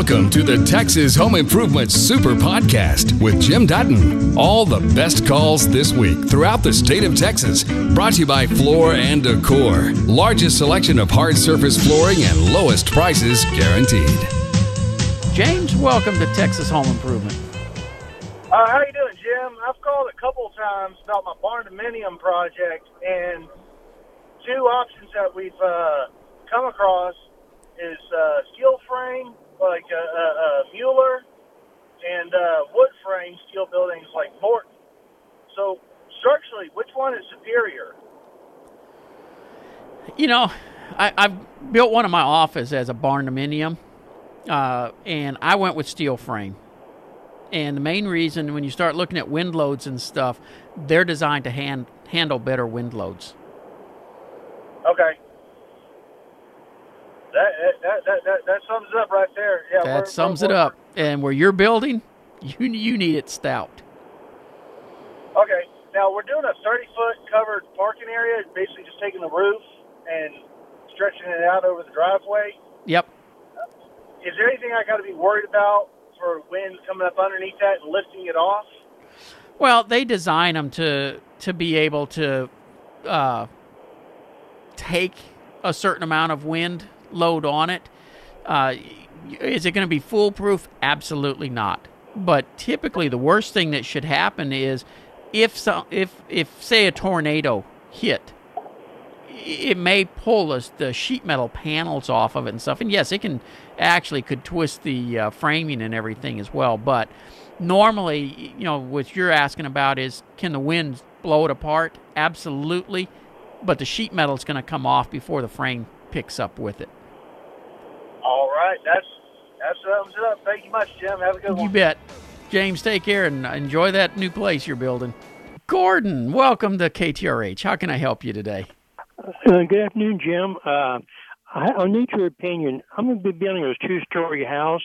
Welcome to the Texas Home Improvement Super Podcast with Jim Dutton. All the best calls this week throughout the state of Texas. Brought to you by Floor and Decor. Largest selection of hard surface flooring and lowest prices guaranteed. James, welcome to Texas Home Improvement. Uh, how you doing, Jim? I've called a couple times about my barndominium project, and two options that we've uh, come across is uh, steel frame, like uh, uh, uh, Mueller, and uh, wood frame steel buildings like Morton. So structurally, which one is superior? You know, I, I've built one of my office as a barndominium, uh, and I went with steel frame. And the main reason, when you start looking at wind loads and stuff, they're designed to hand, handle better wind loads. Okay. That that, that, that, that sums it up right there. Yeah, That sums it up. And where you're building, you you need it stout. Okay. Now we're doing a 30 foot covered parking area, basically just taking the roof and stretching it out over the driveway. Yep. Is there anything I got to be worried about for wind coming up underneath that and lifting it off? Well, they design them to to be able to uh, take a certain amount of wind load on it. Uh, is it going to be foolproof? Absolutely not. But typically, the worst thing that should happen is if some, if if say a tornado hit, it may pull us the sheet metal panels off of it and stuff. And yes, it can actually could twist the uh, framing and everything as well. But normally, you know, what you're asking about is can the wind blow it apart? Absolutely. But the sheet metal is going to come off before the frame picks up with it. All right. That's that sums it up. Thank you much, Jim. Have a good one. You one. bet. James, take care and enjoy that new place you're building. Gordon, welcome to KTRH. How can I help you today? Uh, good afternoon, Jim. Uh, I, I need your opinion. I'm going to be building a two-story house.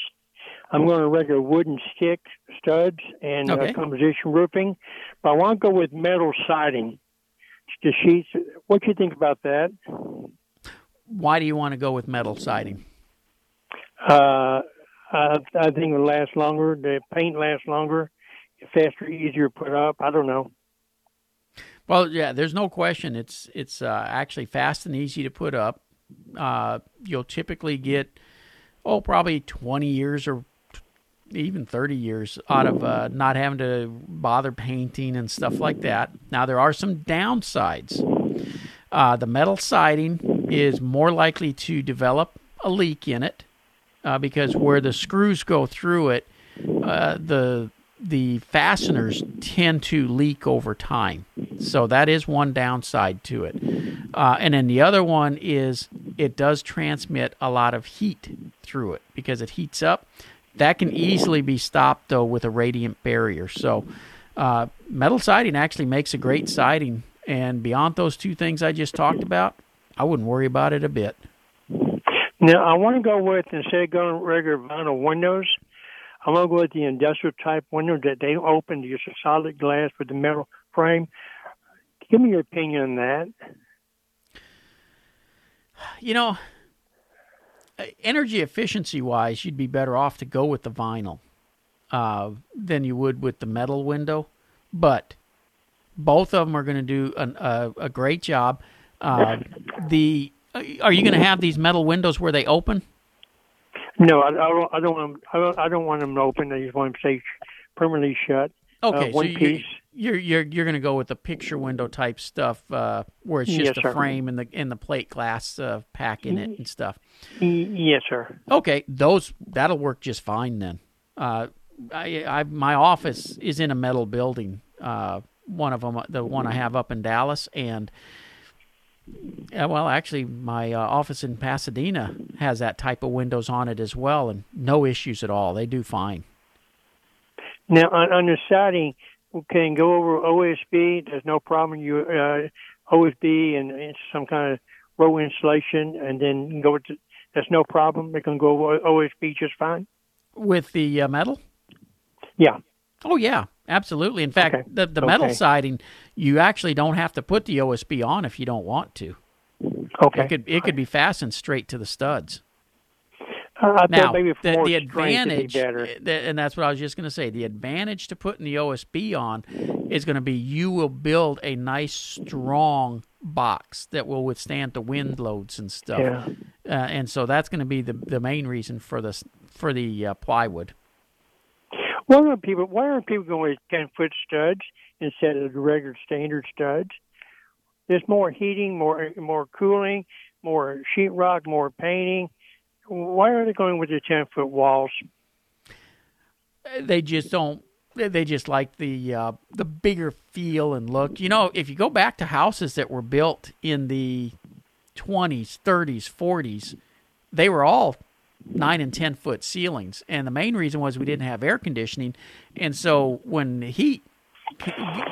I'm going to regular wooden stick studs and Okay. uh, composition roofing, but I want to go with metal siding. The sheets. What do you think about that? Why do you want to go with metal siding? Uh, I, I think it will last longer. The paint lasts longer, faster, easier to put up. I don't know. Well, yeah, there's no question. It's it's uh, actually fast and easy to put up. Uh, you'll typically get oh probably 20 years or even 30 years out of uh, not having to bother painting and stuff like that. Now there are some downsides. Uh, the metal siding is more likely to develop a leak in it uh, because where the screws go through it, uh, the the fasteners tend to leak over time. So that is one downside to it. Uh, and then the other one is it does transmit a lot of heat through it because it heats up. That can easily be stopped though with a radiant barrier. So uh, metal siding actually makes a great siding. And beyond those two things I just talked about, I wouldn't worry about it a bit. Now I want to go with instead of going regular vinyl windows, I want to go with the industrial type window that they open just a solid glass with the metal frame. Give me your opinion on that. You know, energy efficiency wise, you'd be better off to go with the vinyl uh, than you would with the metal window. But both of them are going to do an, a, a great job. Uh, the are you going to have these metal windows where they open? No, I, I don't. I don't want. Them, I don't. I don't want them to open. I just want them to stay permanently shut. Okay, uh, one so you're, piece. you're you're you're going to go with the picture window type stuff uh, where it's just Yes, a frame and the and the plate glass uh, pack in it and stuff. Yes, sir. Okay, those that'll work just fine then. Uh, I, I my office is in a metal building. Uh, one of them, the one I have up in Dallas, and uh, well, actually, my uh, office in Pasadena has that type of windows on it as well, and no issues at all. They do fine. Now on, on the siding, we can go over OSB. There's no problem. You uh, OSB and, and some kind of row insulation, and then go. The, there's no problem. It can go over OSB just fine. With the uh, metal, Yeah. Oh yeah, absolutely. In fact, Okay. the the metal Okay. siding, you actually don't have to put the OSB on if you don't want to. Okay. It could it could be fastened straight to the studs. Uh, now, maybe the, the advantage, the- and that's what I was just going to say. The advantage to putting the OSB on is going to be you will build a nice, strong box that will withstand the wind loads and stuff. Yeah. Uh, and so that's going to be the the main reason for this for the uh, plywood. Why aren't people? Why aren't people going with ten foot studs instead of the regular standard studs? There's more heating, more more cooling, more sheetrock, more painting. Why are they going with the ten foot walls? they just don't they- just like the uh, the bigger feel and look. You know, if you go back to houses that were built in the 20s, 30s, 40s, they were all nine and ten foot ceilings, and the main reason was we didn't have air conditioning, and so when the heat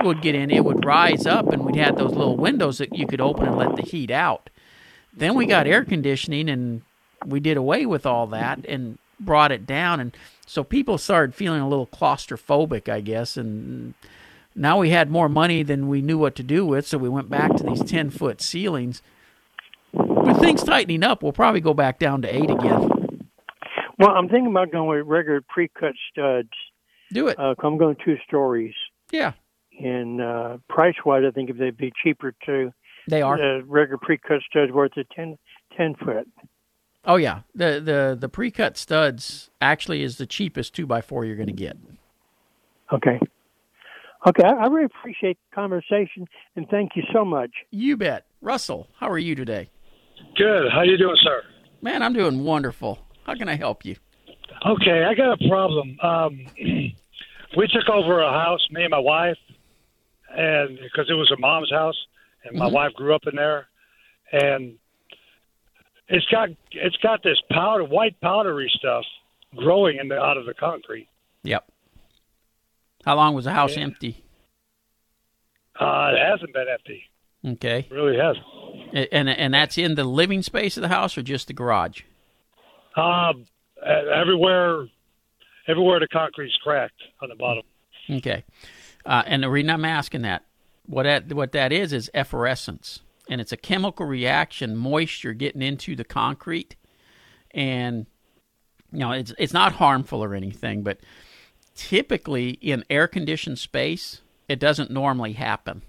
would get in, it would rise up, and we'd had those little windows that you could open and let the heat out. Then we got air conditioning, and we did away with all that and brought it down, and so people started feeling a little claustrophobic, I guess, and now we had more money than we knew what to do with, so we went back to these ten foot ceilings. With things tightening up, we'll probably go back down to eight again. Well, I'm thinking about going with regular pre-cut studs. Do it. Uh, 'cause I'm going two stories, Yeah, and uh, price-wise, I think if they'd be cheaper too. they are. Uh, regular pre-cut studs worth a 10, 10 foot. Oh yeah, the the the pre-cut studs actually is the cheapest two by four you're going to get. Okay. Okay, I, I really appreciate the conversation, and thank you so much. You bet. Russell, how are you today? Good. How you doing, sir? Man, I'm doing wonderful. How can I help you? Okay, I got a problem. Um, we took over a house, me and my wife, and because it was her mom's house, and my wife grew up in there, and it's got it's got this powder, white powdery stuff growing in the out of the concrete. Yep. How long was the house empty? Uh, it hasn't been empty. Okay. It really hasn't. A- And and that's in the living space of the house or just the garage? Um, everywhere, everywhere the concrete's cracked on the bottom. Okay. Uh, and the reason I'm asking that, what that what that is is efflorescence, and it's a chemical reaction, moisture getting into the concrete, and you know it's it's not harmful or anything, but typically in air conditioned space, it doesn't normally happen.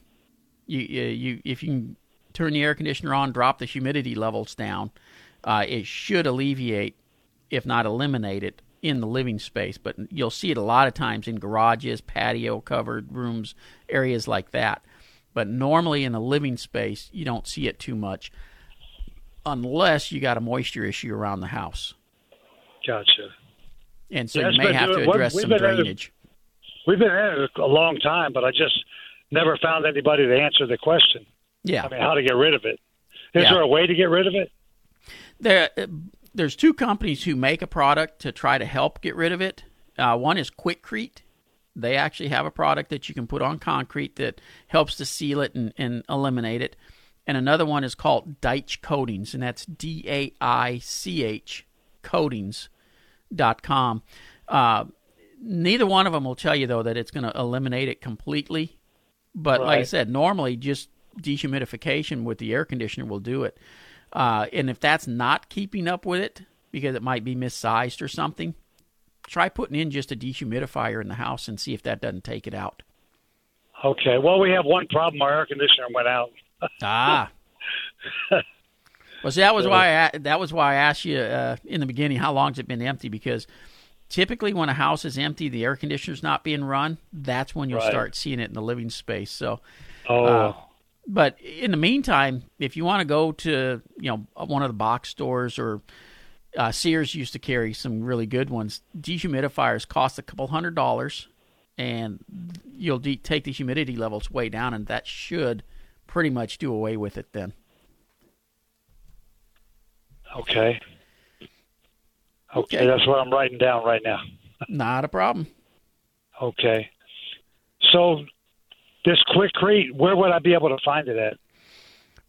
You, you if you can turn the air conditioner on, drop the humidity levels down, uh, it should alleviate, if not eliminate it, in the living space. But you'll see it a lot of times in garages, patio covered rooms, areas like that. But normally in a living space, you don't see it too much, unless you got a moisture issue around the house, Gotcha. and so you may have to address some been at it- drainage. We've been at it a long time, but I just never found anybody to answer the question. Yeah, I mean, how to get rid of it? Is Yeah. there a way to get rid of it? There there's two companies who make a product to try to help get rid of it. Uh, one is Quikrete. They actually have a product that you can put on concrete that helps to seal it and, and eliminate it. And another one is called Daich Coatings, and that's D A I C H coatings.com. Uh, neither one of them will tell you, though, that it's going to eliminate it completely. But like I said, normally just dehumidification with the air conditioner will do it. Uh, and if that's not keeping up with it because it might be missized or something, try putting in just a dehumidifier in the house and see if that doesn't take it out. Okay. Well, we have one problem. Our air conditioner went out. Ah. well, see, that was why I, that was why I asked you uh, in the beginning how long's it been empty because typically when a house is empty, the air conditioner's not being run. That's when you'll Right. start seeing it in the living space. So, Oh, Uh, but in the meantime, if you want to go to you know one of the box stores or uh, Sears used to carry some really good ones. Dehumidifiers cost a couple hundred dollars, and you'll de- take the humidity levels way down, and that should pretty much do away with it. Then okay. Okay. Okay, that's what I'm writing down right now. not a problem. Okay. So, this Quikrete, where would I be able to find it at?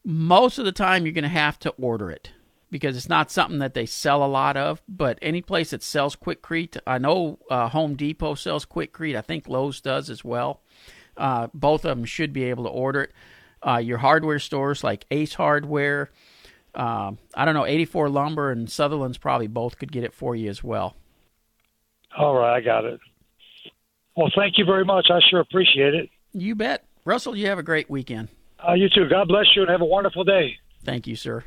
most of the time you're going to have to order it because it's not something that they sell a lot of. But any place that sells Quikrete, I know uh, Home Depot sells Quikrete. I think Lowe's does as well. Uh, both of them should be able to order it. Uh, your hardware stores like Ace Hardware, uh, I don't know, 84 Lumber and Sutherland's probably both could get it for you as well. All right, I got it. Well, thank you very much. I sure appreciate it. You bet. Russell, you have a great weekend. Uh, you too. God bless you and have a wonderful day. Thank you, sir.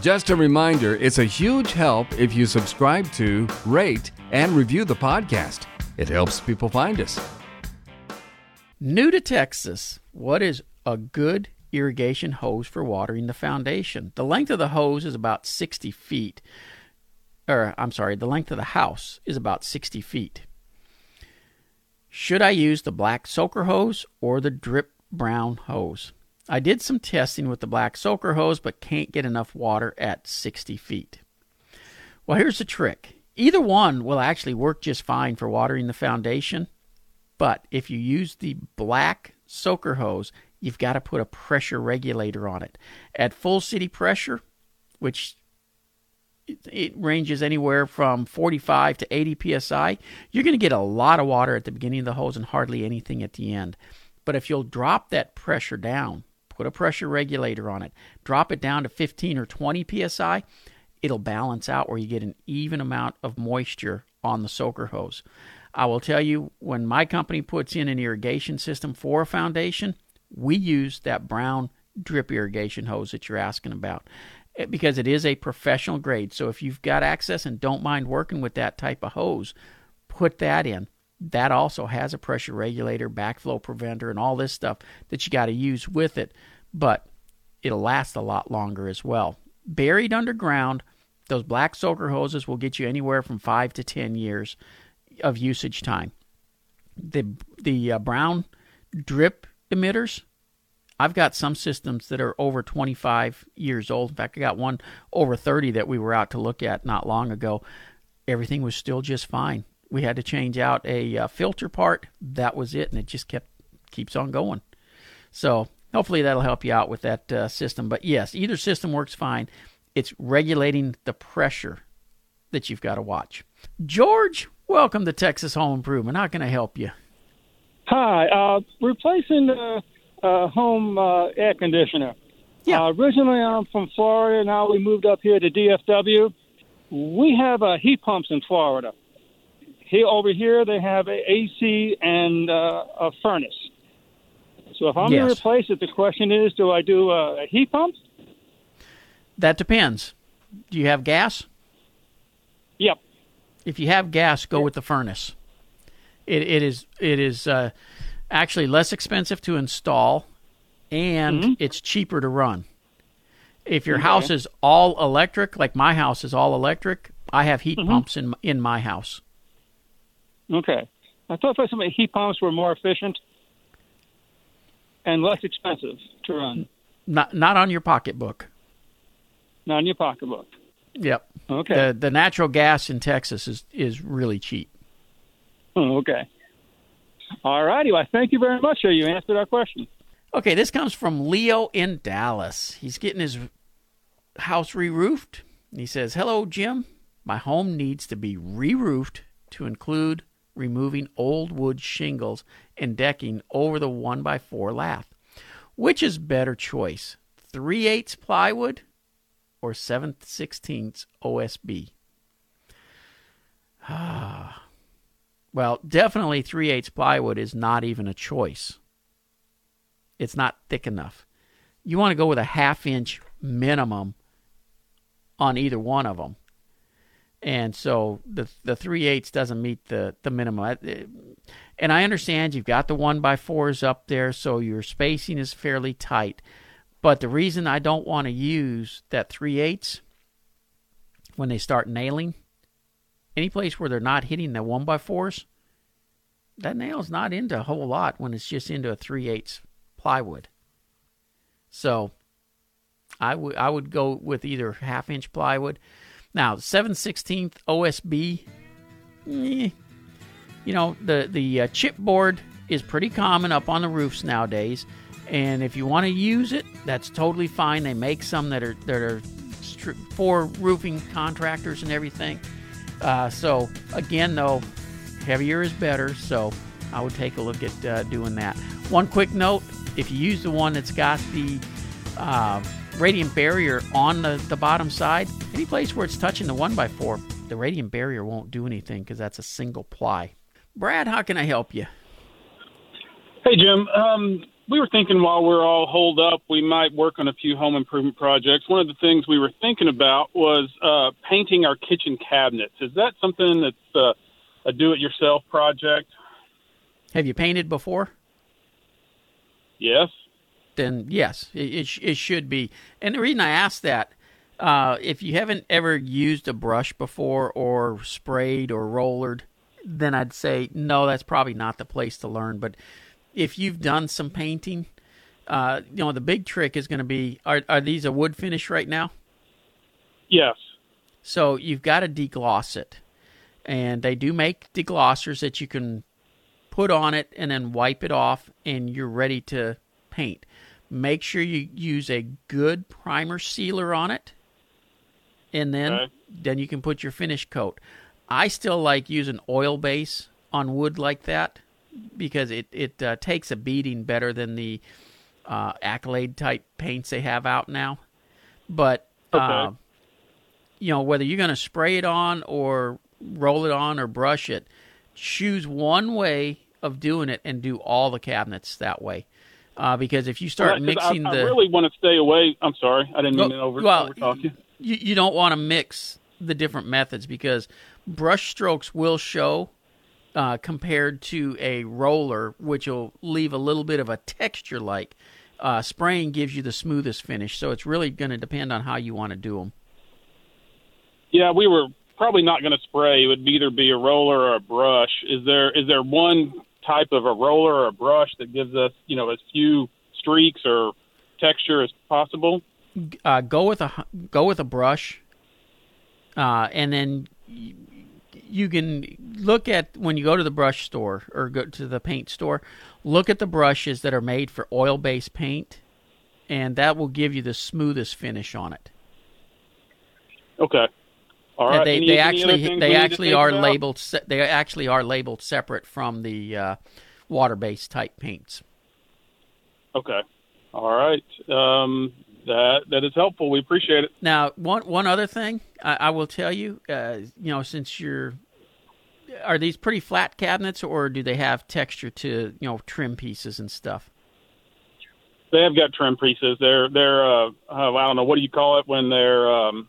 Just a reminder it's a huge help if you subscribe to, rate, and review the podcast. It helps people find us. New to Texas, what is a good irrigation hose for watering the foundation? The length of the hose is about 60 feet. Or, I'm sorry, the length of the house is about 60 feet. Should I use the black soaker hose or the drip brown hose? I did some testing with the black soaker hose, but can't get enough water at 60 feet. Well, here's the trick either one will actually work just fine for watering the foundation, but if you use the black soaker hose, you've got to put a pressure regulator on it. At full city pressure, which it ranges anywhere from 45 to 80 psi, you're going to get a lot of water at the beginning of the hose and hardly anything at the end. But if you'll drop that pressure down, put a pressure regulator on it, drop it down to 15 or 20 psi, it'll balance out where you get an even amount of moisture on the soaker hose. I will tell you, when my company puts in an irrigation system for a foundation, we use that brown drip irrigation hose that you're asking about because it is a professional grade. So if you've got access and don't mind working with that type of hose, put that in. That also has a pressure regulator, backflow preventer, and all this stuff that you got to use with it, but it'll last a lot longer as well. Buried underground, those black soaker hoses will get you anywhere from five to ten years of usage time. The the uh, brown drip emitters, I've got some systems that are over 25 years old. In fact, I got one over 30 that we were out to look at not long ago. Everything was still just fine. We had to change out a uh, filter part. That was it, and it just kept keeps on going. So hopefully that'll help you out with that uh, system. But yes, either system works fine. It's regulating the pressure that you've got to watch. George, welcome to Texas Home Improvement. How can I help you? Hi, uh, replacing the uh, home uh, air conditioner. Yeah. Uh, originally, I'm from Florida. Now we moved up here to DFW. We have uh, heat pumps in Florida. Here, over here, they have a AC and uh, a furnace. So if I'm going to replace it, the question is, do I do a, a heat pump? That depends. Do you have gas? Yep. If you have gas, go with the furnace. It, it is it is uh, actually less expensive to install, and mm-hmm. it's cheaper to run. If your house is all electric, like my house is all electric, I have heat mm-hmm. pumps in in my house. Okay. I thought for some heat pumps were more efficient and less expensive to run. Not not on your pocketbook. Not in your pocketbook. Yep. Okay. The the natural gas in Texas is is really cheap. Oh, okay. All righty. Well, thank you very much. You answered our question. Okay, this comes from Leo in Dallas. He's getting his house re roofed. He says, Hello, Jim. My home needs to be re roofed to include removing old wood shingles and decking over the 1x4 lath. Which is better choice, 3 8 plywood or 7 16 OSB? Ah, well, definitely 3 8 plywood is not even a choice it's not thick enough. You want to go with a half inch minimum on either one of them. And so the the three eighths doesn't meet the the minimum. Eh, and I understand you've got the one by fours up there, so your spacing is fairly tight. But the reason I don't want to use that three eighths when they start nailing, any place where they're not hitting the one by fours, that nail's not into a whole lot when it's just into a three eighths plywood. So I would I would go with either half inch plywood. Now seven sixteenth OSB, eh, you know the the uh, chipboard is pretty common up on the roofs nowadays, and if you want to use it, that's totally fine. They make some that are that are for roofing contractors and everything. Uh, so again, though, heavier is better. So I would take a look at uh, doing that. One quick note: if you use the one that's got the uh, radiant barrier on the, the bottom side, any place where it's touching the 1x4, the radiant barrier won't do anything because that's a single ply. Brad, how can I help you? Hey, Jim. Um, we were thinking while we're all holed up, we might work on a few home improvement projects. One of the things we were thinking about was uh, painting our kitchen cabinets. Is that something that's uh, a do-it-yourself project? Have you painted before? Yes. Then yes, it, it, it should be. And the reason I ask that, uh, if you haven't ever used a brush before or sprayed or rollered, then I'd say no, that's probably not the place to learn. But if you've done some painting, uh, you know the big trick is going to be: are are these a wood finish right now? Yes. So you've got to degloss it, and they do make deglossers that you can put on it and then wipe it off, and you're ready to paint. Make sure you use a good primer sealer on it, and then Okay. then you can put your finish coat. I still like using oil base on wood like that because it it uh, takes a beating better than the uh, accolade type paints they have out now. But uh, Okay. you know whether you're going to spray it on or roll it on or brush it, choose one way of doing it and do all the cabinets that way. Uh, because if you start Well, mixing I, the I really want to stay away. I'm sorry, I didn't mean well, to over, well, you, you don't want to mix the different methods because brush strokes will show uh, compared to a roller, which will leave a little bit of a texture like. Uh, spraying gives you the smoothest finish, so it's really going to depend on how you want to do them. Yeah, we were probably not going to spray. It would either be a roller or a brush. Is there is there one type of a roller or a brush that gives us you know as few streaks or texture as possible? uh, go with a go with a brush, uh, and then you, can look at when you go to the brush store or go to the paint store. Look at the brushes that are made for oil based paint, and that will give you the smoothest finish on it. Okay. All And they Any- they any actually they actually are about? labeled they actually are labeled separate from the uh, water based type paints. Okay. All right. Um, that that is helpful. We appreciate it. Now, one one other thing I, I will tell you, uh, you know, since you're, are these pretty flat cabinets, or do they have texture to you know trim pieces and stuff? They have got trim pieces. They're they're uh, uh, I don't know what do you call it when they're um,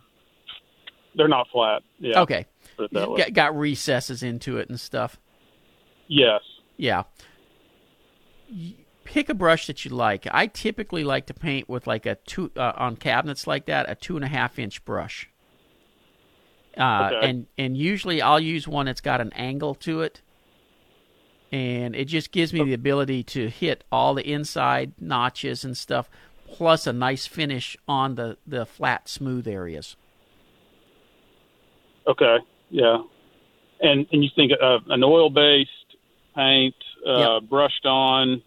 they're not flat. Yeah. Okay, Put it that way. got, got recesses into it and stuff. Yes. Yeah. Pick a brush that you like. I typically like to paint with like a two uh, on cabinets like that, a two and a half inch brush. Uh, Okay. And and usually I'll use one that's got an angle to it, and it just gives me the ability to hit all the inside notches and stuff, plus a nice finish on the the flat smooth areas. Okay. Yeah. And and you think uh, an oil based paint uh, brushed on.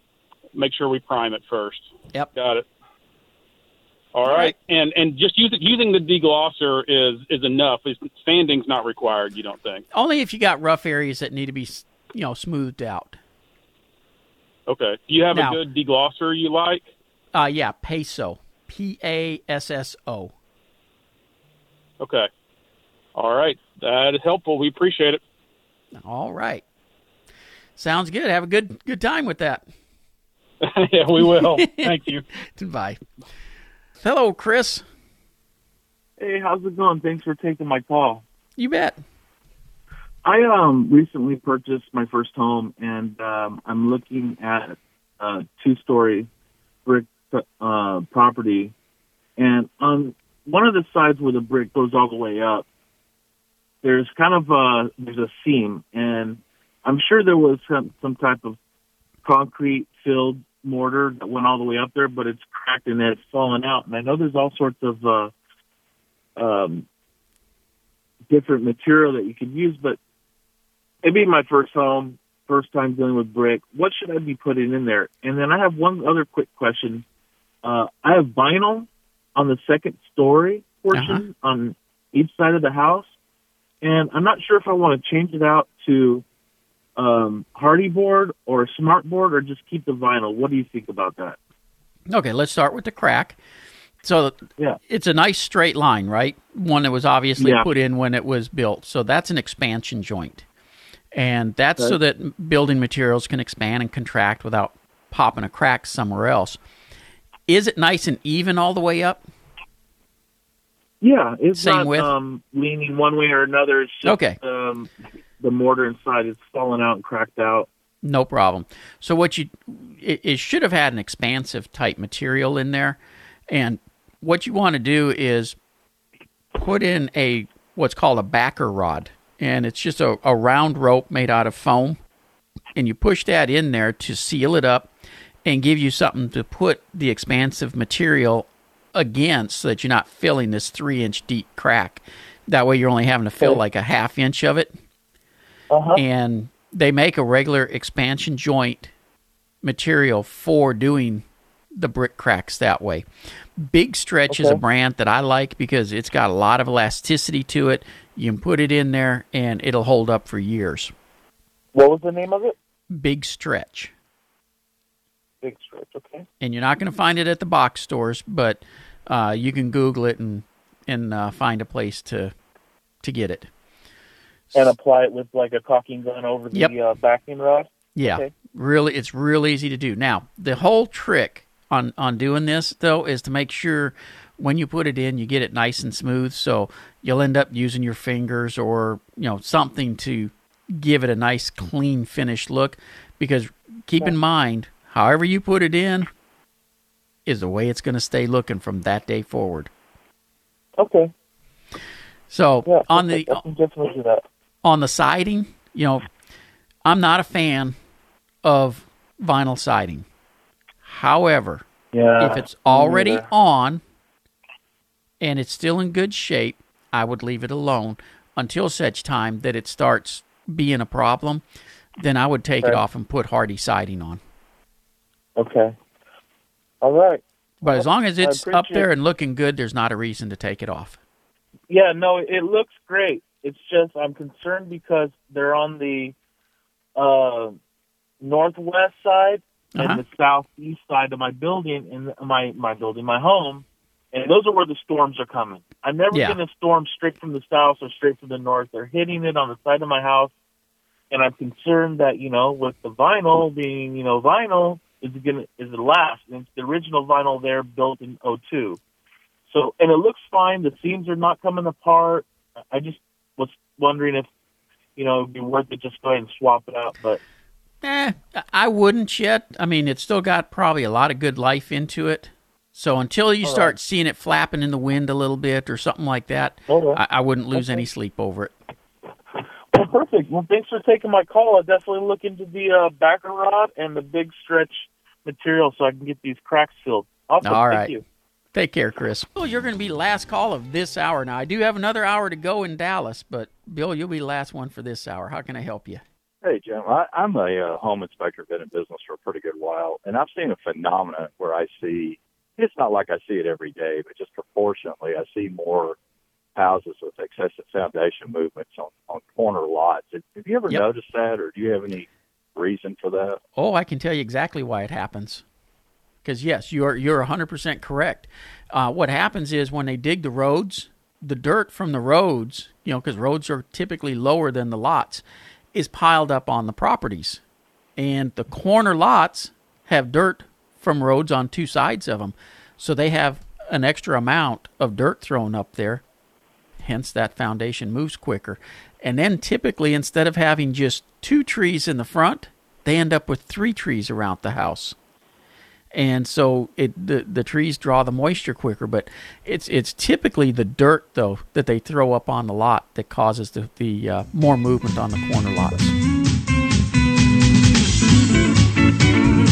Make sure we prime it first. Yep. Got it. All right. And and just using using the deglosser is is enough. Is sanding's not required. You don't think? Only if you got rough areas that need to be you know smoothed out. Okay. Do you have Now- a good deglosser you like? Uh yeah, peso. P A S S O. Okay. All right. That is helpful. We appreciate it. All right. Sounds good. Have a good good time with that. yeah, we will. Thank you. Bye. Hello, Chris. Hey, how's it going? Thanks for taking my call. You bet. I um recently purchased my first home, and um, I'm looking at a two-story brick uh, property. And on one of the sides where the brick goes all the way up, there's kind of a there's a seam, and I'm sure there was some some type of concrete filled mortar that went all the way up there, but it's cracked and it's fallen out. And I know there's all sorts of uh, um, different material that you could use, but it'd be my first home, first time dealing with brick. What should I be putting in there? And then I have one other quick question. Uh, I have vinyl on the second story portion on each side of the house, and I'm not sure if I want to change it out to um, Hardie board or smart board or just keep the vinyl. What do you think about that? Okay, let's start with the crack. So Yeah. it's a nice straight line, right? One that was obviously Yeah. put in when it was built. So that's an expansion joint. And that's so that building materials can expand and contract without popping a crack somewhere else. Is it nice and even all the way up? Yeah, it's Same not width? um, leaning one way or another. Just, Okay. Um, the mortar inside is falling out and cracked out. No problem. So what you it, it should have had an expansive type material in there, and what you want to do is put in a what's called a backer rod, and it's just a, a round rope made out of foam, and you push that in there to seal it up and give you something to put the expansive material against, so that you're not filling this three inch deep crack. That way, you're only having to fill like a half inch of it Uh-huh. and they make a regular expansion joint material for doing the brick cracks that way. Big Stretch is a brand that I like because it's got a lot of elasticity to it. You can put it in there and it'll hold up for years. What was the name of it? Big Stretch. Big stretch. Okay. And you're not going to find it at the box stores, but uh, you can Google it and and uh, find a place to to get it. And apply it with like a caulking gun over the Yep. uh, backing rod. Yeah, Okay. really, it's real easy to do. Now, the whole trick on on doing this though is to make sure when you put it in, you get it nice and smooth. So you'll end up using your fingers or you know something to give it a nice, clean, finished look. Because keep in mind, however you put it in, is the way it's going to stay looking from that day forward. Okay. So Yeah. on the definitely do that. On the siding, you know, I'm not a fan of vinyl siding. However, Yeah. if it's already neither. on and it's still in good shape, I would leave it alone until such time that it starts being a problem. Then I would take it off and put Hardie siding on. Okay. All right. But as long as it's up there and looking good, there's not a reason to take it off. Yeah, no, it looks great. It's just I'm concerned because they're on the uh, northwest side Uh-huh. and the southeast side of my building, and my my building, my home, and those are where the storms are coming. I've never Yeah. a storm straight from the south or straight from the north. They're hitting it on the side of my house, and I'm concerned that you know, with the vinyl being you know vinyl is it gonna is it last? And it's the original vinyl there built in '02. So, and it looks fine. The seams are not coming apart. I just wondering if, you know, it'd be worth it just go ahead and swap it out. But Eh, I wouldn't yet. I mean, it's still got probably a lot of good life into it. So until you All start right. seeing it flapping in the wind a little bit or something like that. I, I wouldn't lose Okay. any sleep over it. well, perfect. Well, thanks for taking my call. I'll definitely look into the uh, backer rod and the big stretch material so I can get these cracks filled. Awesome. All Thank right. you. Take care, Chris. Well, you're going to be last call of this hour. Now, I do have another hour to go in Dallas, but Bill, you'll be the last one for this hour. How can I help you? Hey, Jim. I, I'm a uh, home inspector, been in business for a pretty good while, and I've seen a phenomenon where I see it's not like I see it every day, but just proportionately, I see more houses with excessive foundation movements on, on corner lots. Have have you ever Yep. noticed that, or do you have any reason for that? Oh, I can tell you exactly why it happens. Because yes, you're you're 100% correct. Uh, what happens is when they dig the roads, the dirt from the roads, you know, because roads are typically lower than the lots, is piled up on the properties, and the corner lots have dirt from roads on two sides of them, so they have an extra amount of dirt thrown up there. Hence, that foundation moves quicker. And then typically, instead of having just two trees in the front, they end up with three trees around the house. And so it the, the trees draw the moisture quicker, but it's it's typically the dirt though that they throw up on the lot that causes the, the uh, more movement on the corner lots.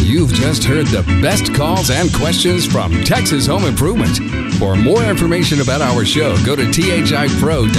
You've just heard the best calls and questions from Texas Home Improvement. For more information about our show, go to thipro.com.